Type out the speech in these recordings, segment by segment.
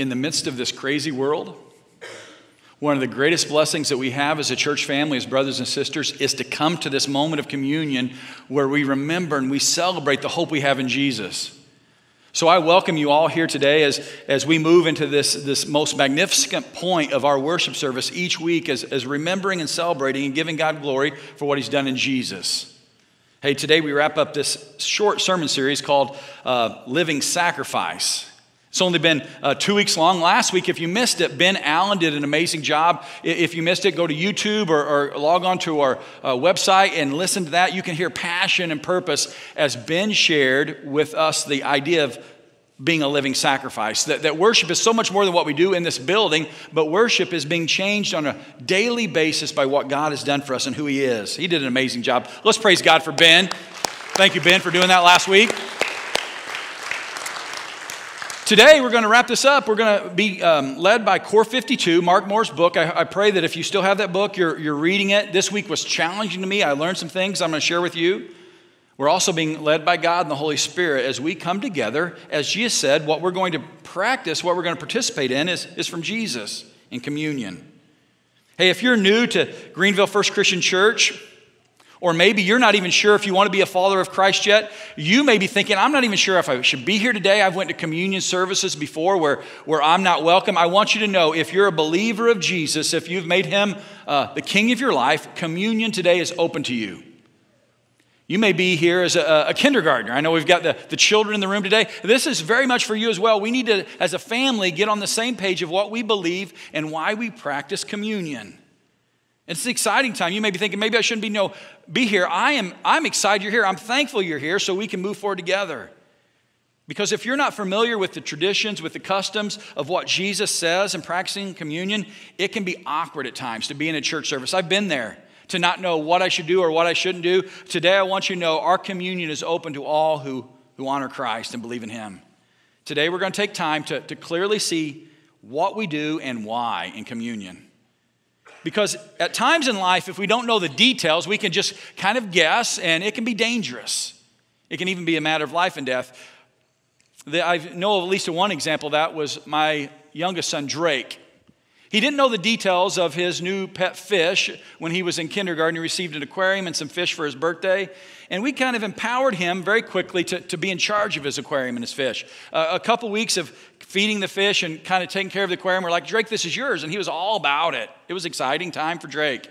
in the midst of this crazy world, one of the greatest blessings that we have as a church family, as brothers and sisters, is to come to this moment of communion where we remember and we celebrate the hope we have in Jesus. So I welcome you all here today as, as we move into this, this most magnificent point of our worship service each week as, as remembering and celebrating and giving God glory for what He's done in Jesus. Hey, today we wrap up this short sermon series called uh, Living Sacrifice. It's only been uh, two weeks long. Last week, if you missed it, Ben Allen did an amazing job. If you missed it, go to YouTube or, or log on to our uh, website and listen to that. You can hear passion and purpose as Ben shared with us the idea of being a living sacrifice. That, that worship is so much more than what we do in this building, but worship is being changed on a daily basis by what God has done for us and who He is. He did an amazing job. Let's praise God for Ben. Thank you, Ben, for doing that last week. Today, we're going to wrap this up. We're going to be um, led by Core 52, Mark Moore's book. I, I, pray that if you still have that book, you're, you're reading it. This week was challenging to me. I learned some things I'm going to share with you. We're also being led by God and the Holy Spirit as we come together. As Jesus said, what we're going to practice, what we're going to participate in, is, is from Jesus in communion. Hey, if you're new to Greenville First Christian Church, or maybe you're not even sure if you want to be a follower of Christ yet. You may be thinking, I'm not even sure if I should be here today. I've went to communion services before where, where I'm not welcome. I want you to know if you're a believer of Jesus, if you've made him uh, the king of your life, communion today is open to you. You may be here as a, a, kindergartner. I know we've got the, the children in the room today. This is very much for you as well. We need to, as a family, get on the same page of what we believe and why we practice communion. It's an exciting time. You may be thinking, maybe I shouldn't be no be here. I am I'm excited you're here. I'm thankful you're here so we can move forward together. Because if you're not familiar with the traditions, with the customs of what Jesus says in practicing communion, it can be awkward at times to be in a church service. I've been there to not know what I should do or what I shouldn't do. Today, I want you to know our communion is open to all who, who honor Christ and believe in Him. Today, we're going to take time to, to clearly see what we do and why in communion. Because at times in life, if we don't know the details, we can just kind of guess, and it can be dangerous. It can even be a matter of life and death. I know of at least one example that was my youngest son, Drake. He didn't know the details of his new pet fish when he was in kindergarten. He received an aquarium and some fish for his birthday. And we kind of empowered him very quickly to, to be in charge of his aquarium and his fish. Uh, a couple weeks of feeding the fish and kind of taking care of the aquarium, we're like, Drake, this is yours. And he was all about it. It was exciting time for Drake.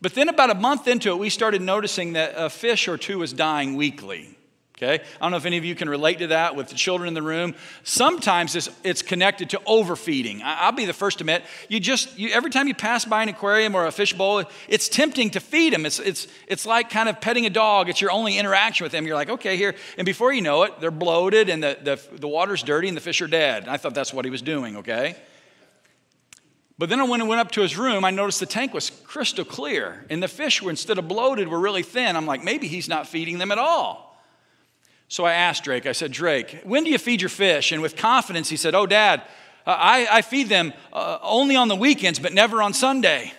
But then about a month into it, we started noticing that a fish or two was dying weekly. Okay? I don't know if any of you can relate to that with the children in the room. Sometimes it's, it's connected to overfeeding. I, will be the first to admit, you just, you, every time you pass by an aquarium or a fish bowl, it's tempting to feed them. It's, it's, it's like kind of petting a dog. It's your only interaction with them. You're like, okay, here. And before you know it, they're bloated and the, the, the water's dirty and the fish are dead. I thought that's what he was doing, okay? But then when I went went up to his room, I noticed the tank was crystal clear and the fish were, instead of bloated, were really thin. I'm like, maybe he's not feeding them at all. So I asked Drake, I said, Drake, when do you feed your fish? And with confidence, he said, Oh, Dad, uh, I, I feed them uh, only on the weekends, but never on Sunday.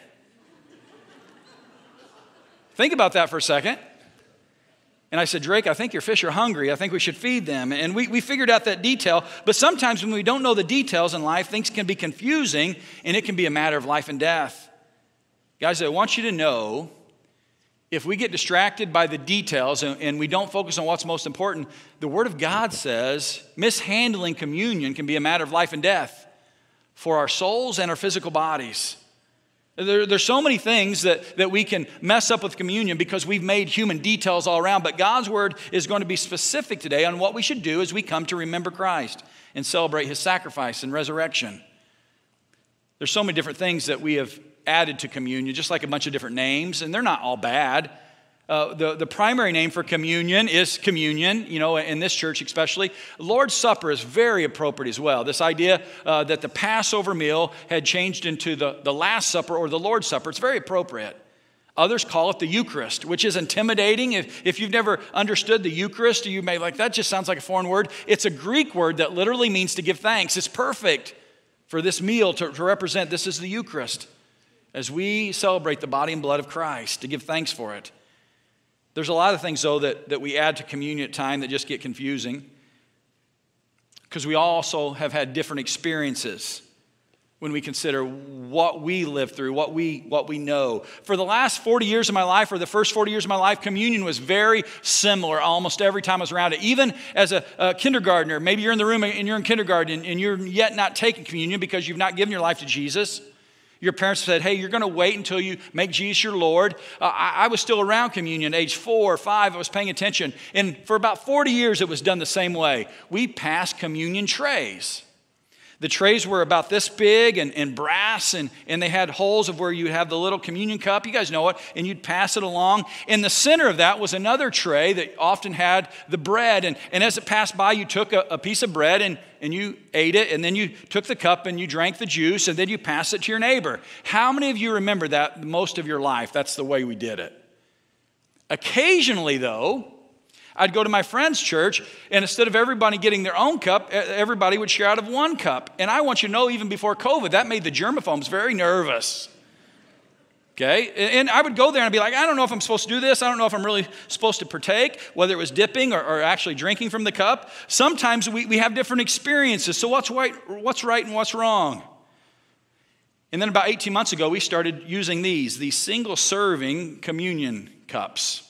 Think about that for a second. And I said, Drake, I think your fish are hungry. I think we should feed them. And we, we figured out that detail. But sometimes when we don't know the details in life, things can be confusing and it can be a matter of life and death. Guys, I want you to know if we get distracted by the details and, and, we don't focus on what's most important, the Word of God says mishandling communion can be a matter of life and death for our souls and our physical bodies. There, there's so many things that, that we can mess up with communion because we've made human details all around, but God's Word is going to be specific today on what we should do as we come to remember Christ and celebrate His sacrifice and resurrection. There's so many different things that we have added to communion, just like a bunch of different names, and they're not all bad. Uh, the, the primary name for communion is communion, you know, in this church especially. Lord's Supper is very appropriate as well. This idea uh, that the Passover meal had changed into the, the Last Supper or the Lord's Supper, it's very appropriate. Others call it the Eucharist, which is intimidating. If, if you've never understood the Eucharist, you may like, that just sounds like a foreign word. It's a Greek word that literally means to give thanks. It's perfect for this meal to, to represent this is the Eucharist as we celebrate the body and blood of Christ, to give thanks for it. There's a lot of things, though, that, that we add to communion at time that just get confusing because we also have had different experiences when we consider what we live through, what we, what we know. For the last 40 years of my life, or the first 40 years of my life, communion was very similar almost every time I was around it. Even as a, a kindergartner, maybe you're in the room and you're in kindergarten and, and you're yet not taking communion because you've not given your life to Jesus. Your parents said, hey, you're going to wait until you make Jesus your Lord. Uh, I, I was still around communion, age four or five, I was paying attention. And for about 40 years, it was done the same way. We passed communion trays. The trays were about this big and, and brass, and, and they had holes of where you'd have the little communion cup. You guys know it. And you'd pass it along. In the center of that was another tray that often had the bread. And, and as it passed by, you took a, a piece of bread and, and you ate it, and then you took the cup and you drank the juice, and then you passed it to your neighbor. How many of you remember that most of your life? That's the way we did it. Occasionally, though, I'd go to my friend's church, and instead of everybody getting their own cup, everybody would share out of one cup. And I want you to know, even before COVID, that made the germaphobes very nervous. Okay? And I would go there and I'd be like, I don't know if I'm supposed to do this. I don't know if I'm really supposed to partake, whether it was dipping or, or actually drinking from the cup. Sometimes we, we have different experiences. So, what's right, what's right and what's wrong? And then about 18 months ago, we started using these, these single serving communion cups.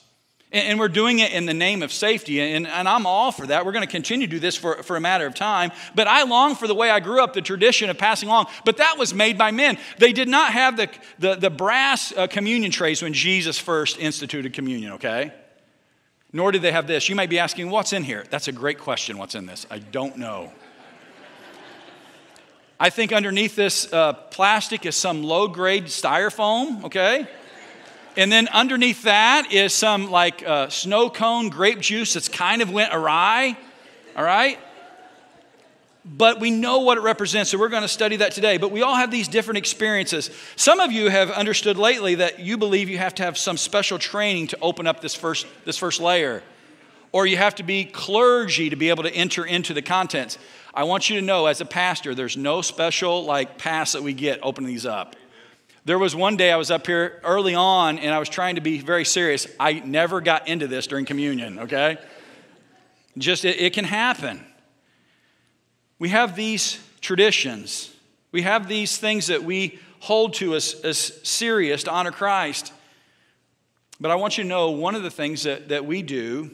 And we're doing it in the name of safety. And, and I'm all for that. We're going to continue to do this for, for a matter of time. But I long for the way I grew up, the tradition of passing along. But that was made by men. They did not have the, the, the brass uh, communion trays when Jesus first instituted communion, okay? Nor did they have this. You might be asking, what's in here? That's a great question. What's in this? I don't know. I think underneath this uh, plastic is some low grade styrofoam, okay? And then underneath that is some like uh, snow cone grape juice that's kind of went awry. All right? But we know what it represents, so we're going to study that today. But we all have these different experiences. Some of you have understood lately that you believe you have to have some special training to open up this first, this first layer, or you have to be clergy to be able to enter into the contents. I want you to know, as a pastor, there's no special like pass that we get opening these up. There was one day I was up here early on and I was trying to be very serious. I never got into this during communion, okay? Just, it, it can happen. We have these traditions, we have these things that we hold to as, as serious to honor Christ. But I want you to know one of the things that, that we do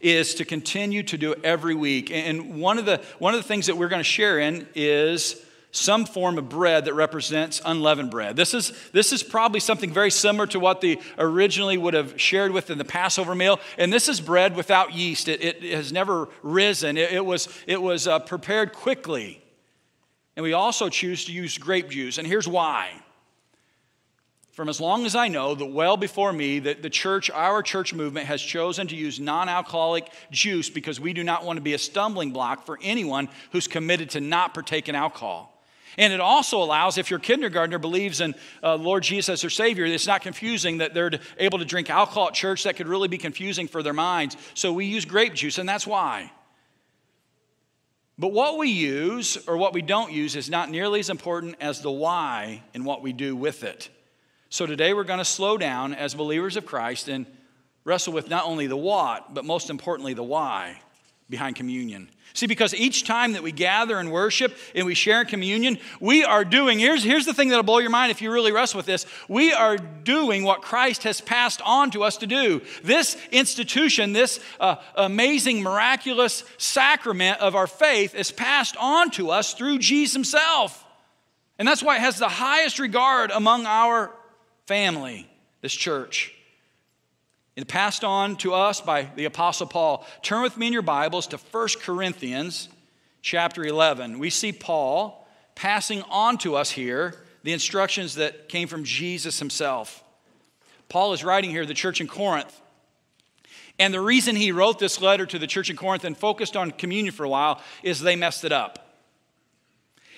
is to continue to do it every week. And one of the, one of the things that we're going to share in is some form of bread that represents unleavened bread. This is, this is probably something very similar to what they originally would have shared with in the Passover meal. And this is bread without yeast. It, it has never risen, it, it was, it was uh, prepared quickly. And we also choose to use grape juice. And here's why. From as long as I know, that well before me, that the church, our church movement, has chosen to use non alcoholic juice because we do not want to be a stumbling block for anyone who's committed to not partake in alcohol. And it also allows, if your kindergartner believes in uh, Lord Jesus as their Savior, it's not confusing that they're able to drink alcohol at church. That could really be confusing for their minds. So we use grape juice, and that's why. But what we use or what we don't use is not nearly as important as the why and what we do with it. So today we're going to slow down as believers of Christ and wrestle with not only the what, but most importantly, the why behind communion. See, because each time that we gather and worship and we share in communion, we are doing, here's, here's the thing that'll blow your mind if you really wrestle with this. We are doing what Christ has passed on to us to do. This institution, this uh, amazing, miraculous sacrament of our faith is passed on to us through Jesus Himself. And that's why it has the highest regard among our family, this church. It passed on to us by the Apostle Paul. Turn with me in your Bibles to 1 Corinthians chapter 11. We see Paul passing on to us here the instructions that came from Jesus himself. Paul is writing here the church in Corinth. And the reason he wrote this letter to the church in Corinth and focused on communion for a while is they messed it up.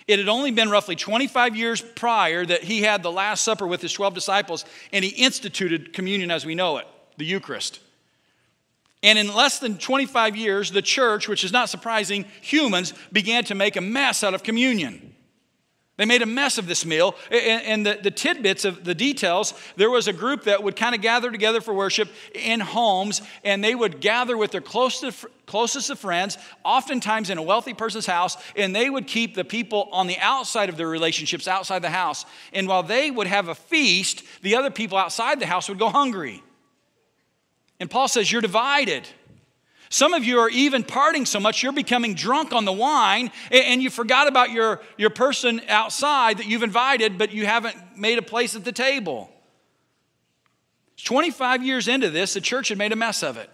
It had only been roughly 25 years prior that he had the Last Supper with his 12 disciples, and he instituted communion as we know it the Eucharist. And in less than 25 years, the church, which is not surprising, humans began to make a mess out of communion. They made a mess of this meal. And the, tidbits of the details there was a group that would kind of gather together for worship in homes, and they would gather with their closest, closest of friends, oftentimes in a wealthy person's house, and they would keep the people on the outside of their relationships outside the house. And while they would have a feast, the other people outside the house would go hungry. And Paul says, You're divided. Some of you are even parting so much you're becoming drunk on the wine and you forgot about your, your person outside that you've invited, but you haven't made a place at the table. 25 years into this, the church had made a mess of it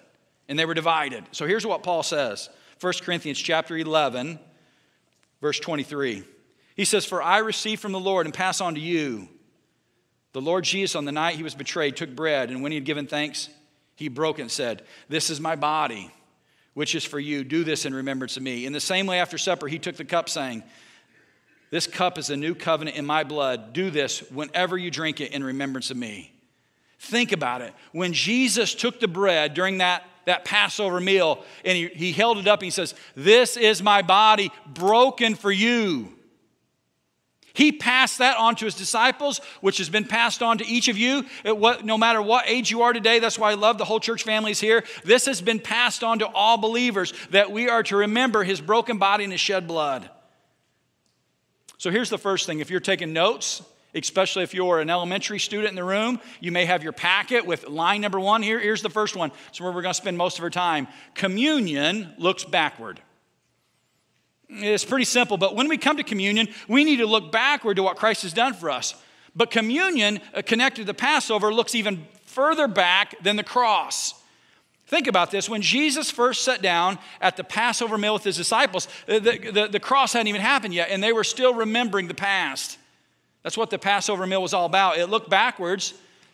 and they were divided. So here's what Paul says 1 Corinthians chapter 11, verse 23. He says, For I received from the Lord and pass on to you. The Lord Jesus, on the night he was betrayed, took bread, and when he had given thanks, he broke and said, This is my body, which is for you. Do this in remembrance of me. In the same way, after supper, he took the cup, saying, This cup is a new covenant in my blood. Do this whenever you drink it in remembrance of me. Think about it. When Jesus took the bread during that, that Passover meal and he, he held it up and he says, This is my body broken for you. He passed that on to his disciples, which has been passed on to each of you. No matter what age you are today, that's why I love the whole church families here. This has been passed on to all believers that we are to remember his broken body and his shed blood. So here's the first thing if you're taking notes, especially if you're an elementary student in the room, you may have your packet with line number one here. Here's the first one. It's where we're going to spend most of our time. Communion looks backward. It's pretty simple, but when we come to communion, we need to look backward to what Christ has done for us. But communion, uh, connected to the Passover, looks even further back than the cross. Think about this. When Jesus first sat down at the Passover meal with his disciples, uh, the, the, the, cross hadn't even happened yet, and they were still remembering the past. That's what the Passover meal was all about. It looked backwards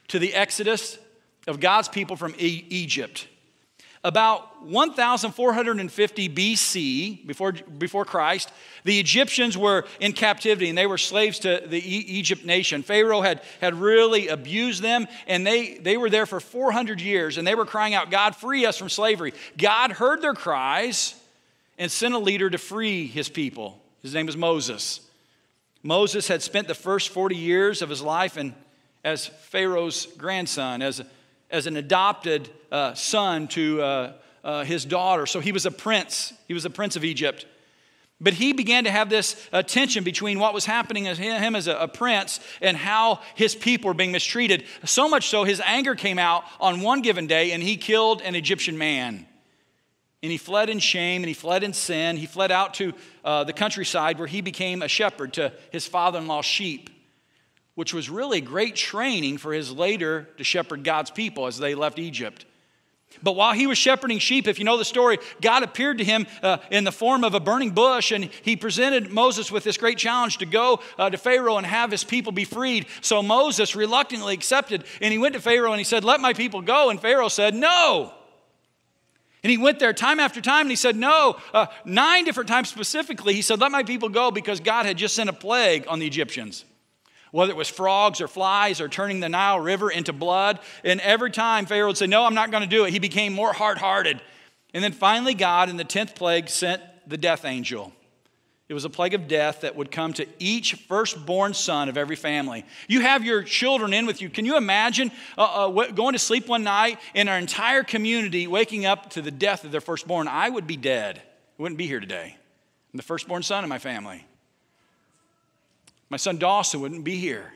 to the exodus of God's people from e- Egypt about 1450 BC, before, before Christ, the Egyptians were in captivity and they were slaves to the e- Egypt nation. Pharaoh had, had really abused them and they, they were there for 400 years and they were crying out, God, free us from slavery. God heard their cries and sent a leader to free his people. His name was Moses. Moses had spent the first 40 years of his life in, as Pharaoh's grandson, as as an adopted uh, son to uh, uh, his daughter. So he was a prince. He was a prince of Egypt. But he began to have this tension between what was happening as him as a, a, prince and how his people were being mistreated. So much so, his anger came out on one given day and he killed an Egyptian man. And he fled in shame and he fled in sin. He fled out to uh, the countryside where he became a shepherd to his father in law's sheep which was really great training for his later to shepherd God's people as they left Egypt. But while he was shepherding sheep, if you know the story, God appeared to him uh, in the form of a burning bush, and he presented Moses with this great challenge to go uh, to Pharaoh and have his people be freed. So Moses reluctantly accepted, and he went to Pharaoh and he said, Let my people go. And Pharaoh said, No. And he went there time after time and he said, No. Uh, nine different times specifically, he said, Let my people go because God had just sent a plague on the Egyptians whether it was frogs or flies or turning the Nile River into blood. And every time Pharaoh would say, No, I'm not going to do it, he became more hard hearted. And then finally, God in the 10th plague sent the death angel. It was a plague of death that would come to each firstborn son of every family. You have your children in with you. Can you imagine uh, uh, going to sleep one night and our entire community waking up to the death of their firstborn? I would be dead. I wouldn't be here today. I'm the firstborn son of my family. My son Dawson wouldn't be here.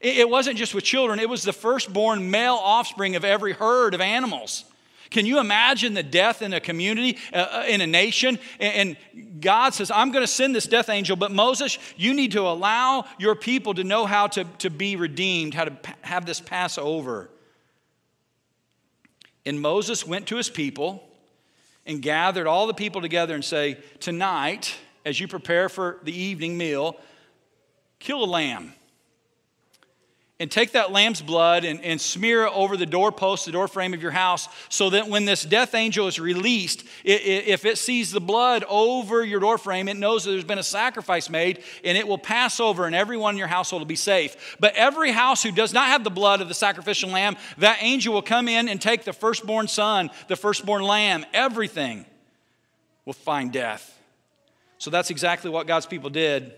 It wasn't just with children, it was the firstborn male offspring of every herd of animals. Can you imagine the death in a community, uh, uh in a nation? And God says, I'm going to send this death angel, but Moses, you need to allow your people to know how to, to be redeemed, how to have this pass over. And Moses went to his people and gathered all the people together and say, Tonight, as you prepare for the evening meal, kill a lamb and take that lamb's blood and, and smear it over the doorpost, the doorframe of your house, so that when this death angel is released, it, it, if it sees the blood over your doorframe, it knows that there's been a sacrifice made and it will pass over and everyone in your household will be safe. But every house who does not have the blood of the sacrificial lamb, that angel will come in and take the firstborn son, the firstborn lamb, everything will find death. So that's exactly what God's people did.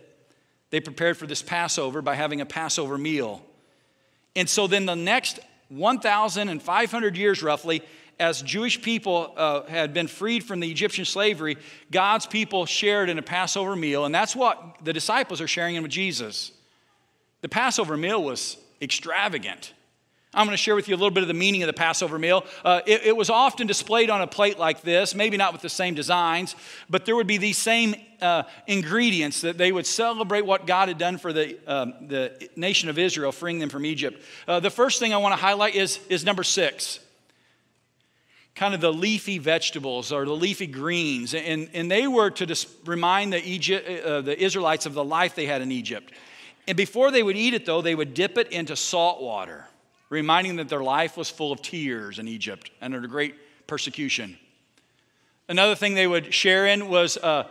They prepared for this Passover by having a Passover meal. And so then the next 1,500 years roughly, as Jewish people uh, had been freed from the Egyptian slavery, God's people shared in a Passover meal, and that's what the disciples are sharing in with Jesus. The Passover meal was extravagant. I'm going to share with you a little bit of the meaning of the Passover meal. Uh, it, it, was often displayed on a plate like this, maybe not with the same designs, but there would be these same uh, ingredients that they would celebrate what God had done for the, um, the nation of Israel, freeing them from Egypt. Uh, the first thing I want to highlight is, is number six kind of the leafy vegetables or the leafy greens. And, and they were to dis- remind the, Egypt, uh, the Israelites of the life they had in Egypt. And before they would eat it, though, they would dip it into salt water reminding that their life was full of tears in Egypt and under great persecution. Another thing they would share in was a,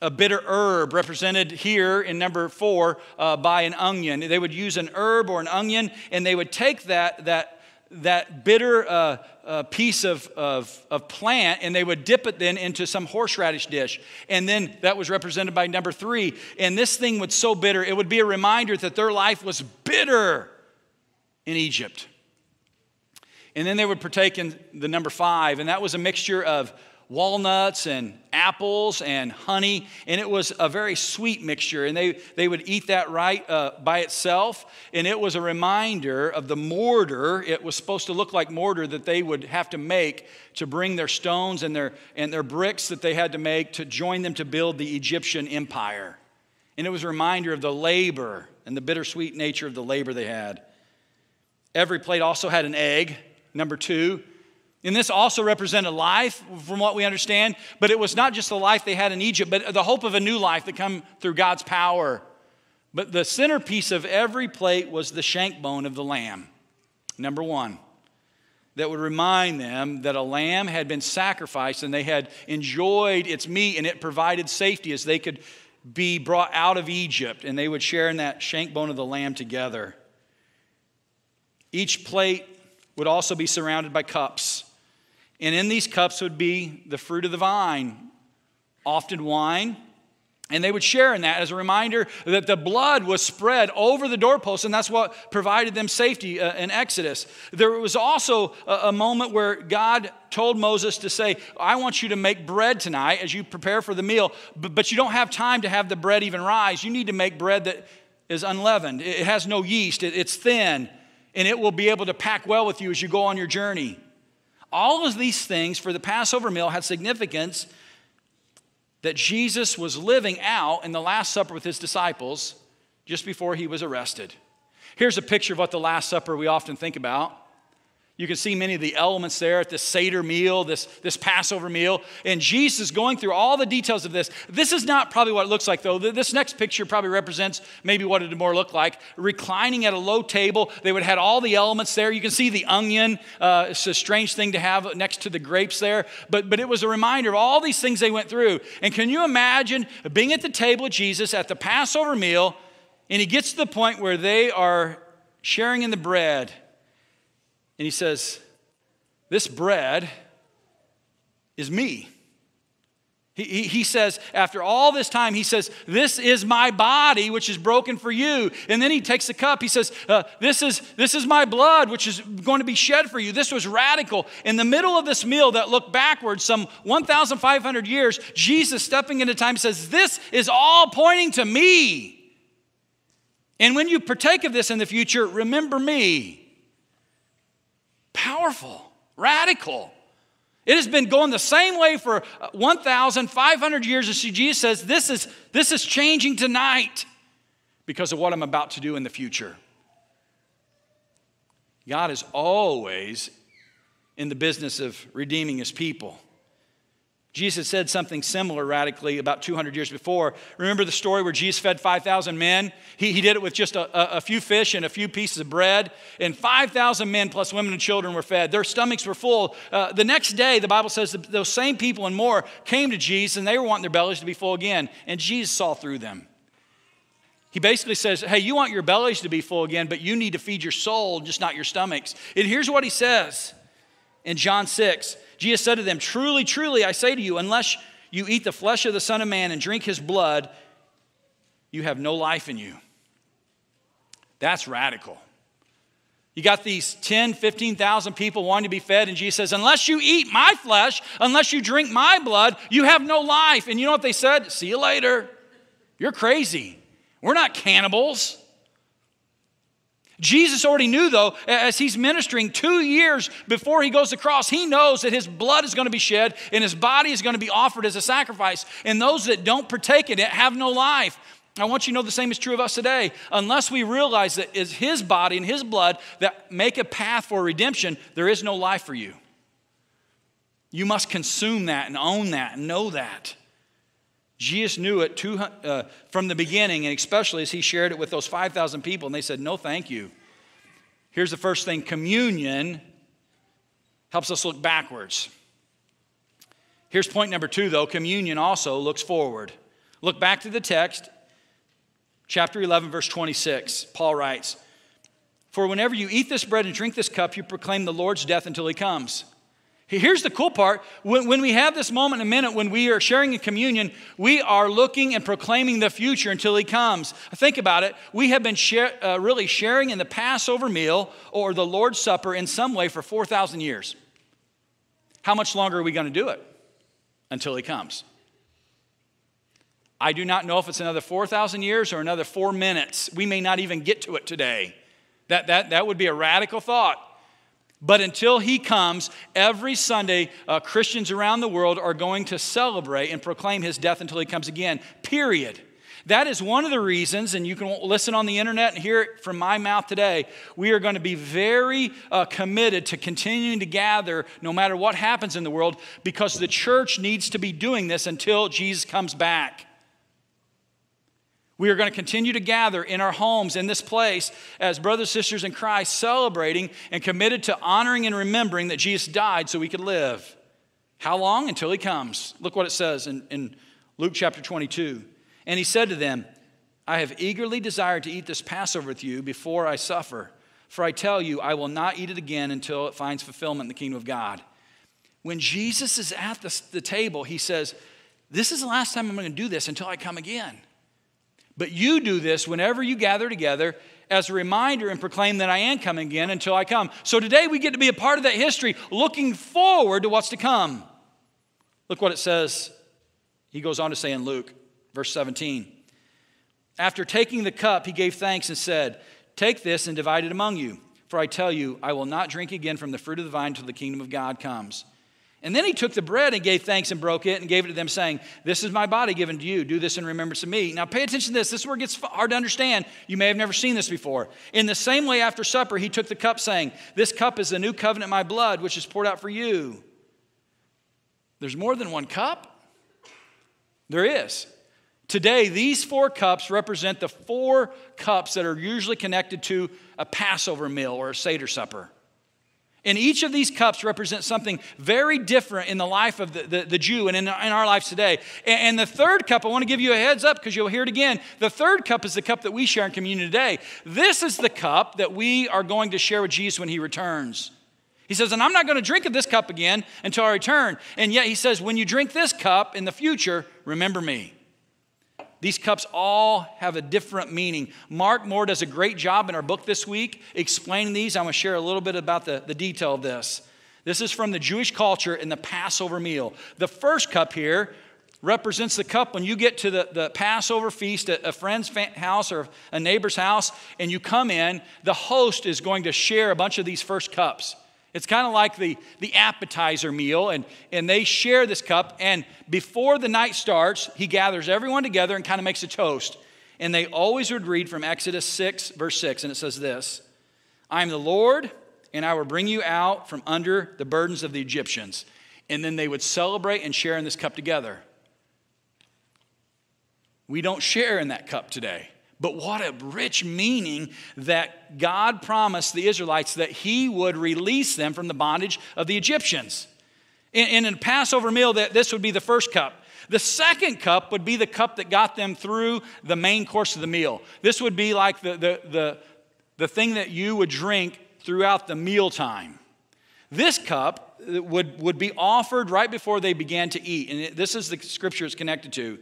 a bitter herb, represented here in number four uh, by an onion. They would use an herb or an onion, and they would take that, that, that bitter uh, uh, piece of, of, of plant and they would dip it then into some horseradish dish. And then that was represented by number three. And this thing was so bitter, it would be a reminder that their life was bitter in Egypt. And then they would partake in the number five, and that was a mixture of walnuts and apples and honey, and it was a very sweet mixture. And they, they would eat that right uh, by itself, and it was a reminder of the mortar. It was supposed to look like mortar that they would have to make to bring their stones and their, and their bricks that they had to make to join them to build the Egyptian empire. And it was a reminder of the labor and the bittersweet nature of the labor they had. Every plate also had an egg, number two. And this also represented life, from what we understand, but it was not just the life they had in Egypt, but the hope of a new life that come through God's power. But the centerpiece of every plate was the shank bone of the lamb, number one, that would remind them that a lamb had been sacrificed and they had enjoyed its meat and it provided safety as they could be brought out of Egypt and they would share in that shank bone of the lamb together. Each plate would also be surrounded by cups. And in these cups would be the fruit of the vine, often wine. And they would share in that as a reminder that the blood was spread over the doorpost, and that's what provided them safety uh, in Exodus. There was also a, moment where God told Moses to say, I want you to make bread tonight as you prepare for the meal, but you don't have time to have the bread even rise. You need to make bread that is unleavened, it has no yeast, it's thin and it will be able to pack well with you as you go on your journey. All of these things for the Passover meal had significance that Jesus was living out in the Last Supper with his disciples just before he was arrested. Here's a picture of what the Last Supper we often think about. You can see many of the elements there at this Seder meal, this, this Passover meal. And Jesus going through all the details of this. This is not probably what it looks like, though. This next picture probably represents maybe what it would more look like. Reclining at a low table, they would have had all the elements there. You can see the onion. Uh, it's a strange thing to have next to the grapes there. But, but it was a reminder of all these things they went through. And can you imagine being at the table of Jesus at the Passover meal, and he gets to the point where they are sharing in the bread and he says, This bread is me. He, he, he, says, after all this time, he says, This is my body, which is broken for you. And then he takes the cup. He says, uh, this, is, this is my blood, which is going to be shed for you. This was radical. In the middle of this meal that looked backwards some 1,500 years, Jesus, stepping into time, says, This is all pointing to me. And when you partake of this in the future, remember me. Powerful, radical. It has been going the same way for uh, 1,500 years. And Jesus says, this is, this is changing tonight because of what I'm about to do in the future. God is always in the business of redeeming his people. Jesus said something similar radically about 200 years before. Remember the story where Jesus fed 5,000 men? He, he did it with just a, a, few fish and a few pieces of bread, and 5,000 men plus women and children were fed. Their stomachs were full. Uh, the next day, the Bible says those same people and more came to Jesus, and they were wanting their bellies to be full again, and Jesus saw through them. He basically says, Hey, you want your bellies to be full again, but you need to feed your soul, just not your stomachs. And here's what he says in John 6 Jesus said to them, Truly, truly, I say to you, unless you eat the flesh of the Son of Man and drink his blood, you have no life in you. That's radical. You got these 10, 15,000 people wanting to be fed, and Jesus says, Unless you eat my flesh, unless you drink my blood, you have no life. And you know what they said? See you later. You're crazy. We're not cannibals. Jesus already knew, though, as he's ministering two years before he goes across, he knows that his blood is going to be shed and his body is going to be offered as a sacrifice. And those that don't partake in it have no life. I want you to know the same is true of us today. Unless we realize that it's his body and his blood that make a path for redemption, there is no life for you. You must consume that and own that and know that. Jesus knew it uh, from the beginning, and especially as he shared it with those 5,000 people, and they said, No, thank you. Here's the first thing communion helps us look backwards. Here's point number two, though communion also looks forward. Look back to the text, chapter 11, verse 26. Paul writes, For whenever you eat this bread and drink this cup, you proclaim the Lord's death until he comes. Here's the cool part. When, when, we have this moment in a minute, when we are sharing in communion, we are looking and proclaiming the future until He comes. Think about it. We have been share, uh, really sharing in the Passover meal or the Lord's Supper in some way for 4,000 years. How much longer are we going to do it? Until He comes. I do not know if it's another 4,000 years or another four minutes. We may not even get to it today. That, that, that would be a radical thought. But until he comes, every Sunday, uh, Christians around the world are going to celebrate and proclaim his death until he comes again, period. That is one of the reasons, and you can listen on the internet and hear it from my mouth today. We are going to be very uh, committed to continuing to gather no matter what happens in the world because the church needs to be doing this until Jesus comes back. We are going to continue to gather in our homes in this place as brothers and sisters in Christ, celebrating and committed to honoring and remembering that Jesus died so we could live. How long? Until he comes. Look what it says in, in Luke chapter 22. And he said to them, I have eagerly desired to eat this Passover with you before I suffer. For I tell you, I will not eat it again until it finds fulfillment in the kingdom of God. When Jesus is at the, the table, he says, This is the last time I'm going to do this until I come again. But you do this whenever you gather together as a reminder and proclaim that I am coming again until I come. So today we get to be a part of that history, looking forward to what's to come. Look what it says. He goes on to say in Luke, verse 17. After taking the cup, he gave thanks and said, Take this and divide it among you. For I tell you, I will not drink again from the fruit of the vine until the kingdom of God comes. And then he took the bread and gave thanks and broke it and gave it to them, saying, This is my body given to you. Do this in remembrance of me. Now pay attention to this. This is where it gets hard to understand. You may have never seen this before. In the same way, after supper, he took the cup, saying, This cup is the new covenant, my blood, which is poured out for you. There's more than one cup? There is. Today, these four cups represent the four cups that are usually connected to a Passover meal or a Seder supper. And each of these cups represents something very different in the life of the, the, the Jew and in, in, our lives today. And, and the third cup, I want to give you a heads up because you'll hear it again. The third cup is the cup that we share in communion today. This is the cup that we are going to share with Jesus when he returns. He says, And I'm not going to drink of this cup again until I return. And yet he says, When you drink this cup in the future, remember me. These cups all have a different meaning. Mark Moore does a great job in our book this week explaining these. I'm going to share a little bit about the, the detail of this. This is from the Jewish culture in the Passover meal. The first cup here represents the cup when you get to the, the Passover feast at a friend's house or a neighbor's house and you come in, the host is going to share a bunch of these first cups. It's kind of like the, the appetizer meal, and, and they share this cup. And before the night starts, he gathers everyone together and kind of makes a toast. And they always would read from Exodus 6, verse 6, and it says this I am the Lord, and I will bring you out from under the burdens of the Egyptians. And then they would celebrate and share in this cup together. We don't share in that cup today. But what a rich meaning that God promised the Israelites that He would release them from the bondage of the Egyptians. In, in a Passover meal, that this would be the first cup. The second cup would be the cup that got them through the main course of the meal. This would be like the, the, the, the thing that you would drink throughout the mealtime. This cup would, would be offered right before they began to eat. And this is the scripture it's connected to.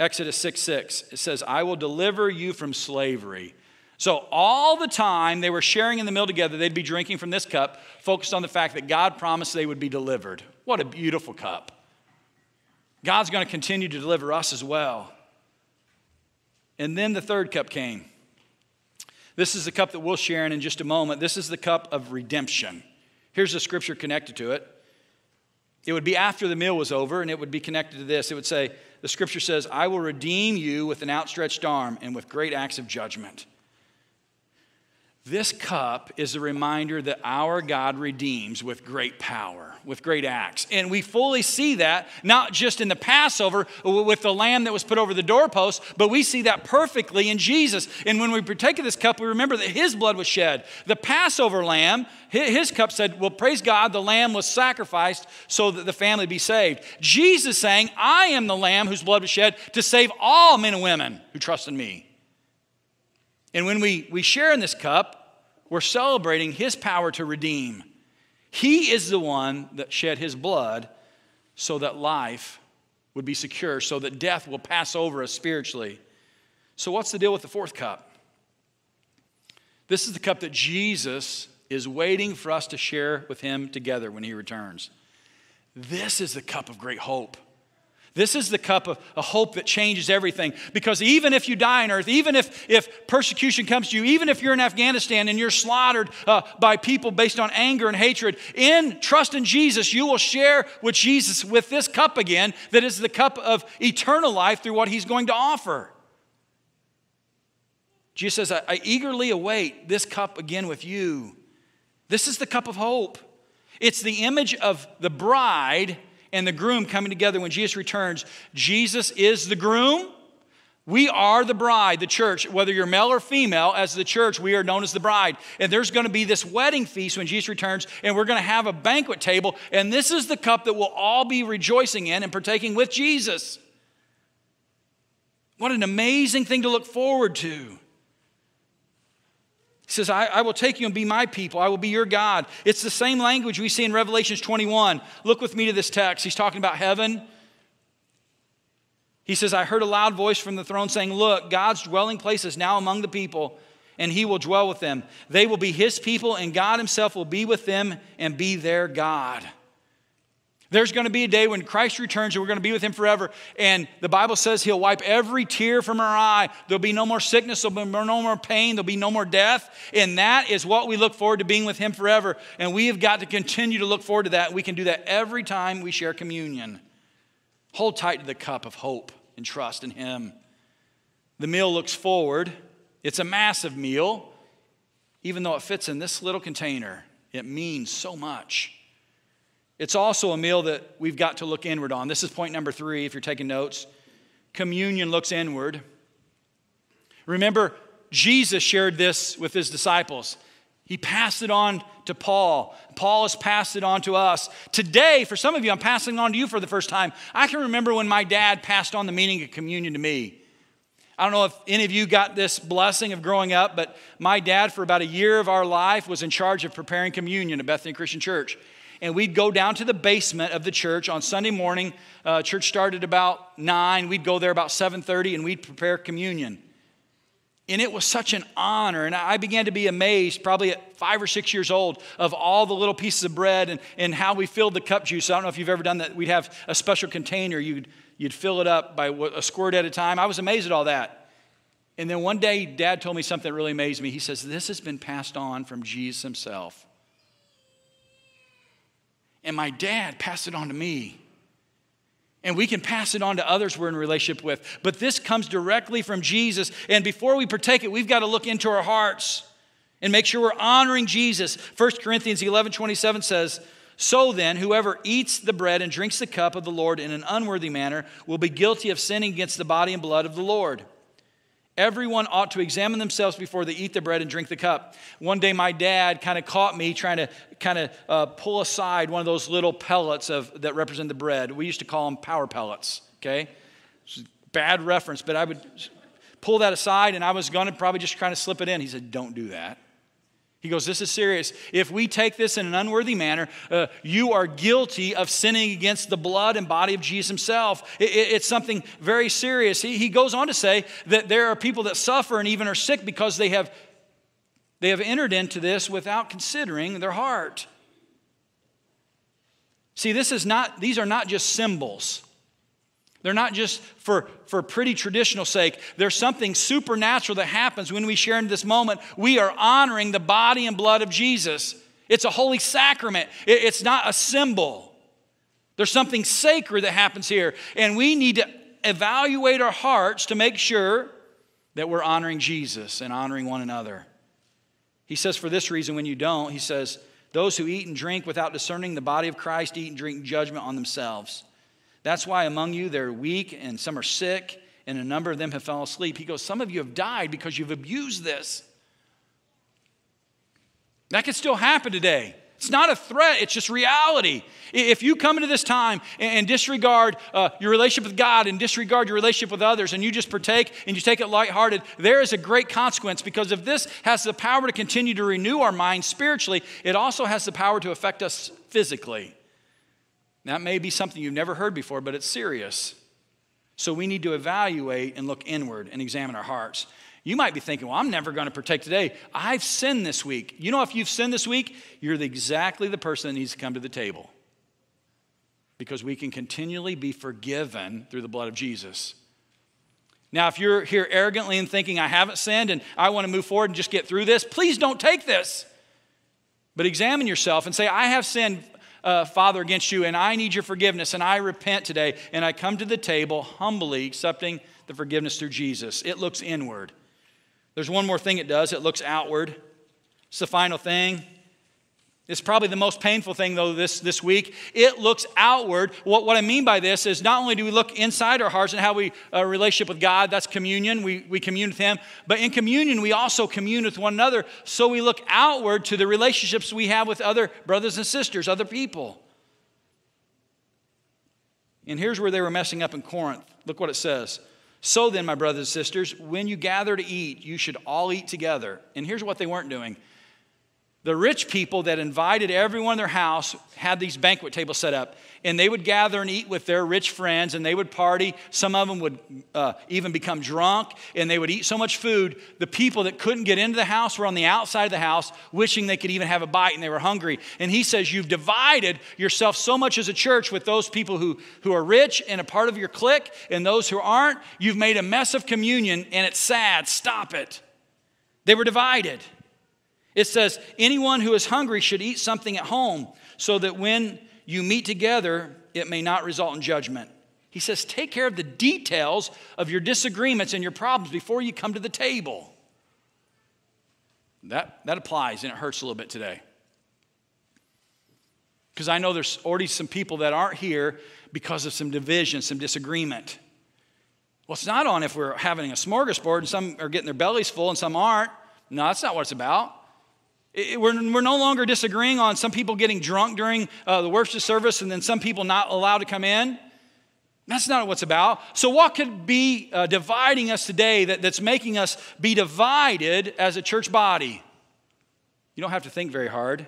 Exodus 6 6. It says, I will deliver you from slavery. So, all the time they were sharing in the meal together, they'd be drinking from this cup, focused on the fact that God promised they would be delivered. What a beautiful cup. God's going to continue to deliver us as well. And then the third cup came. This is the cup that we'll share in in just a moment. This is the cup of redemption. Here's the scripture connected to it. It would be after the meal was over, and it would be connected to this. It would say, the scripture says, I will redeem you with an outstretched arm and with great acts of judgment. This cup is a reminder that our God redeems with great power, with great acts. And we fully see that, not just in the Passover with the lamb that was put over the doorpost, but we see that perfectly in Jesus. And when we partake of this cup, we remember that his blood was shed. The Passover lamb, his cup said, Well, praise God, the lamb was sacrificed so that the family be saved. Jesus saying, I am the lamb whose blood was shed to save all men and women who trust in me. And when we, we share in this cup, we're celebrating his power to redeem. He is the one that shed his blood so that life would be secure, so that death will pass over us spiritually. So, what's the deal with the fourth cup? This is the cup that Jesus is waiting for us to share with him together when he returns. This is the cup of great hope. This is the cup of a hope that changes everything. Because even if you die on earth, even if, if persecution comes to you, even if you're in Afghanistan and you're slaughtered uh, by people based on anger and hatred, in trust in Jesus, you will share with Jesus with this cup again that is the cup of eternal life through what he's going to offer. Jesus says, I, I eagerly await this cup again with you. This is the cup of hope. It's the image of the bride and the groom coming together when Jesus returns. Jesus is the groom. We are the bride, the church. Whether you're male or female, as the church, we are known as the bride. And there's going to be this wedding feast when Jesus returns, and we're going to have a banquet table. And this is the cup that we'll all be rejoicing in and partaking with Jesus. What an amazing thing to look forward to. He says, I, I, will take you and be my people. I will be your God. It's the same language we see in Revelations 21. Look with me to this text. He's talking about heaven. He says, I heard a loud voice from the throne saying, Look, God's dwelling place is now among the people, and he will dwell with them. They will be his people, and God himself will be with them and be their God. There's going to be a day when Christ returns and we're going to be with him forever. And the Bible says he'll wipe every tear from our eye. There'll be no more sickness, there'll be no more pain, there'll be no more death. And that is what we look forward to being with him forever. And we have got to continue to look forward to that. We can do that every time we share communion. Hold tight to the cup of hope and trust in him. The meal looks forward. It's a massive meal. Even though it fits in this little container, it means so much. It's also a meal that we've got to look inward on. This is point number three, if you're taking notes. Communion looks inward. Remember, Jesus shared this with his disciples. He passed it on to Paul. Paul has passed it on to us. Today, for some of you, I'm passing on to you for the first time. I can remember when my dad passed on the meaning of communion to me. I don't know if any of you got this blessing of growing up, but my dad, for about a year of our life, was in charge of preparing communion at Bethany Christian Church. And we'd go down to the basement of the church on Sunday morning. Uh, church started about nine. We'd go there about 7:30, and we'd prepare communion. And it was such an honor. And I began to be amazed, probably at five or six years old, of all the little pieces of bread and, and how we filled the cup juice. I don't know if you've ever done that. We'd have a special container. You'd, you'd fill it up by a squirt at a time. I was amazed at all that. And then one day, dad told me something that really amazed me. He says, This has been passed on from Jesus himself. And my dad passed it on to me and we can pass it on to others we're in relationship with. But this comes directly from Jesus. And before we partake it, we've got to look into our hearts and make sure we're honoring Jesus. 1 Corinthians 11 27 says, So then, whoever eats the bread and drinks the cup of the Lord in an unworthy manner will be guilty of sinning against the body and blood of the Lord. Everyone ought to examine themselves before they eat the bread and drink the cup. One day, my dad kind of caught me trying to kind of uh, pull aside one of those little pellets of, that represent the bread. We used to call them power pellets, okay? bad reference, but I would pull that aside and I was going to probably just try to slip it in. He said, Don't do that. He goes, This is serious. If we take this in an unworthy manner, uh, you are guilty of sinning against the blood and body of Jesus himself. It, it, it's something very serious. He, he goes on to say that there are people that suffer and even are sick because they have, they have entered into this without considering their heart. See, this is not, these are not just symbols. They're not just for, for pretty traditional sake. There's something supernatural that happens when we share in this moment. We are honoring the body and blood of Jesus. It's a holy sacrament, it's not a symbol. There's something sacred that happens here. And we need to evaluate our hearts to make sure that we're honoring Jesus and honoring one another. He says, for this reason, when you don't, he says, those who eat and drink without discerning the body of Christ eat and drink judgment on themselves. That's why among you they're weak and some are sick, and a number of them have fallen asleep. He goes, Some of you have died because you've abused this. That could still happen today. It's not a threat, it's just reality. If you come into this time and disregard uh, your relationship with God and disregard your relationship with others and you just partake and you take it lighthearted, there is a great consequence because if this has the power to continue to renew our minds spiritually, it also has the power to affect us physically. That may be something you've never heard before, but it's serious. So we need to evaluate and look inward and examine our hearts. You might be thinking, well, I'm never going to partake today. I've sinned this week. You know, if you've sinned this week, you're exactly the person that needs to come to the table. Because we can continually be forgiven through the blood of Jesus. Now, if you're here arrogantly and thinking, I haven't sinned and I want to move forward and just get through this, please don't take this. But examine yourself and say, I have sinned uh, Father, against you, and I need your forgiveness, and I repent today, and I come to the table humbly accepting the forgiveness through Jesus. It looks inward. There's one more thing it does it looks outward. It's the final thing. It's probably the most painful thing, though, this, this week. It looks outward. What, what I mean by this is not only do we look inside our hearts and how we uh, relationship with God, that's communion, we, we commune with Him, but in communion, we also commune with one another. So we look outward to the relationships we have with other brothers and sisters, other people. And here's where they were messing up in Corinth. Look what it says. So then, my brothers and sisters, when you gather to eat, you should all eat together. And here's what they weren't doing the rich people that invited everyone in their house had these banquet tables set up, and they would gather and eat with their rich friends, and they would party. Some of them would uh, even become drunk, and they would eat so much food. The people that couldn't get into the house were on the outside of the house, wishing they could even have a bite, and they were hungry. And he says, You've divided yourself so much as a church with those people who, who are rich and a part of your clique, and those who aren't. You've made a mess of communion, and it's sad. Stop it. They were divided. It says, anyone who is hungry should eat something at home so that when you meet together, it may not result in judgment. He says, take care of the details of your disagreements and your problems before you come to the table. That, that applies and it hurts a little bit today. Because I know there's already some people that aren't here because of some division, some disagreement. Well, it's not on if we're having a smorgasbord and some are getting their bellies full and some aren't. No, that's not what it's about. We're, we're no longer disagreeing on some people getting drunk during uh, the worship service and then some people not allowed to come in. That's not what it's about. So, what could be uh, dividing us today that, that's making us be divided as a church body? You don't have to think very hard.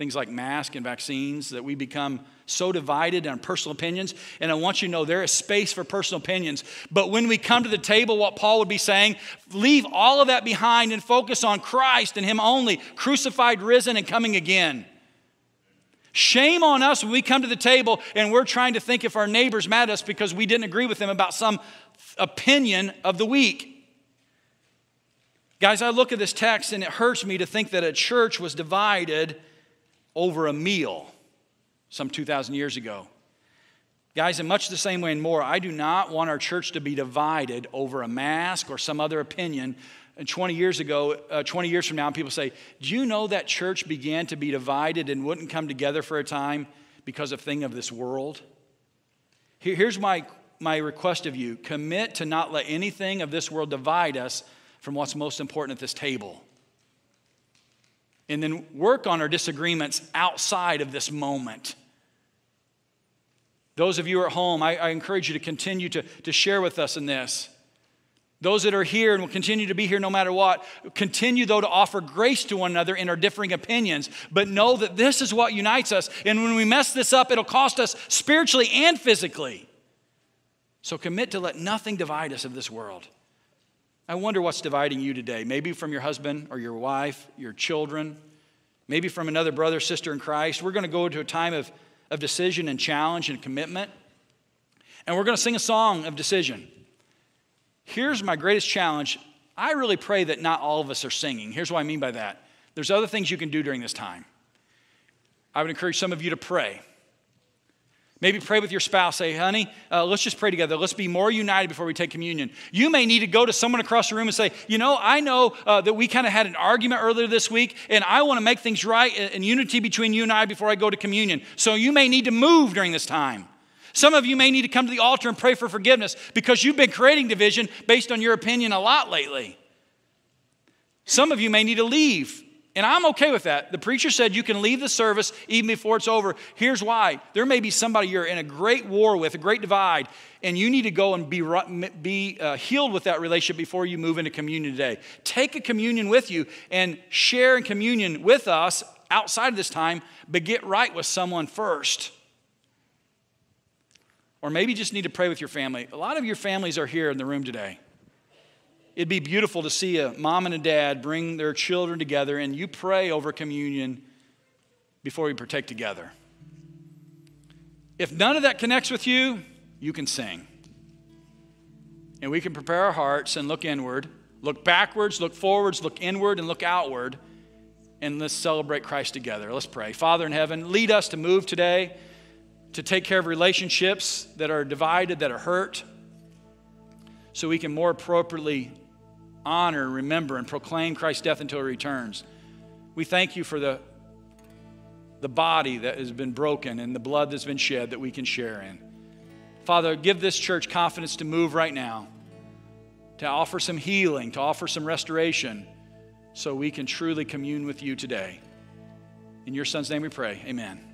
Things like masks and vaccines, that we become so divided on personal opinions. And I want you to know there is space for personal opinions. But when we come to the table, what Paul would be saying, leave all of that behind and focus on Christ and Him only, crucified, risen, and coming again. Shame on us when we come to the table and we're trying to think if our neighbor's mad at us because we didn't agree with them about some opinion of the week. Guys, I look at this text and it hurts me to think that a church was divided over a meal some 2,000 years ago. Guys, in much the same way and more, I do not want our church to be divided over a mask or some other opinion and 20 years ago, uh, 20 years from now, people say, Do you know that church began to be divided and wouldn't come together for a time because of thing of this world? Here, here's my, my request of you commit to not let anything of this world divide us from what's most important at this table. And then work on our disagreements outside of this moment. Those of you at home, I, I encourage you to continue to, to share with us in this. Those that are here and will continue to be here no matter what, continue though to offer grace to one another in our differing opinions, but know that this is what unites us. And when we mess this up, it'll cost us spiritually and physically. So commit to let nothing divide us of this world. I wonder what's dividing you today. Maybe from your husband or your wife, your children, maybe from another brother, sister in Christ. We're going to go to a time of, of decision and challenge and commitment. And we're going to sing a song of decision. Here's my greatest challenge. I really pray that not all of us are singing. Here's what I mean by that. There's other things you can do during this time. I would encourage some of you to pray. Maybe pray with your spouse. Say, honey, uh, let's just pray together. Let's be more united before we take communion. You may need to go to someone across the room and say, you know, I know uh, that we kind of had an argument earlier this week, and I want to make things right in unity between you and I before I go to communion. So you may need to move during this time. Some of you may need to come to the altar and pray for forgiveness because you've been creating division based on your opinion a lot lately. Some of you may need to leave, and I'm okay with that. The preacher said you can leave the service even before it's over. Here's why there may be somebody you're in a great war with, a great divide, and you need to go and be, be uh, healed with that relationship before you move into communion today. Take a communion with you and share in communion with us outside of this time, but get right with someone first. Or maybe just need to pray with your family. A lot of your families are here in the room today. It'd be beautiful to see a mom and a dad bring their children together and you pray over communion before we partake together. If none of that connects with you, you can sing. And we can prepare our hearts and look inward, look backwards, look forwards, look inward, and look outward. And let's celebrate Christ together. Let's pray. Father in heaven, lead us to move today to take care of relationships that are divided, that are hurt, so we can more appropriately honor, remember, and proclaim Christ's death until he returns. We thank you for the, the body that has been broken and the blood that's been shed that we can share in. Father, give this church confidence to move right now, to offer some healing, to offer some restoration, so we can truly commune with you today. In your son's name we pray. Amen.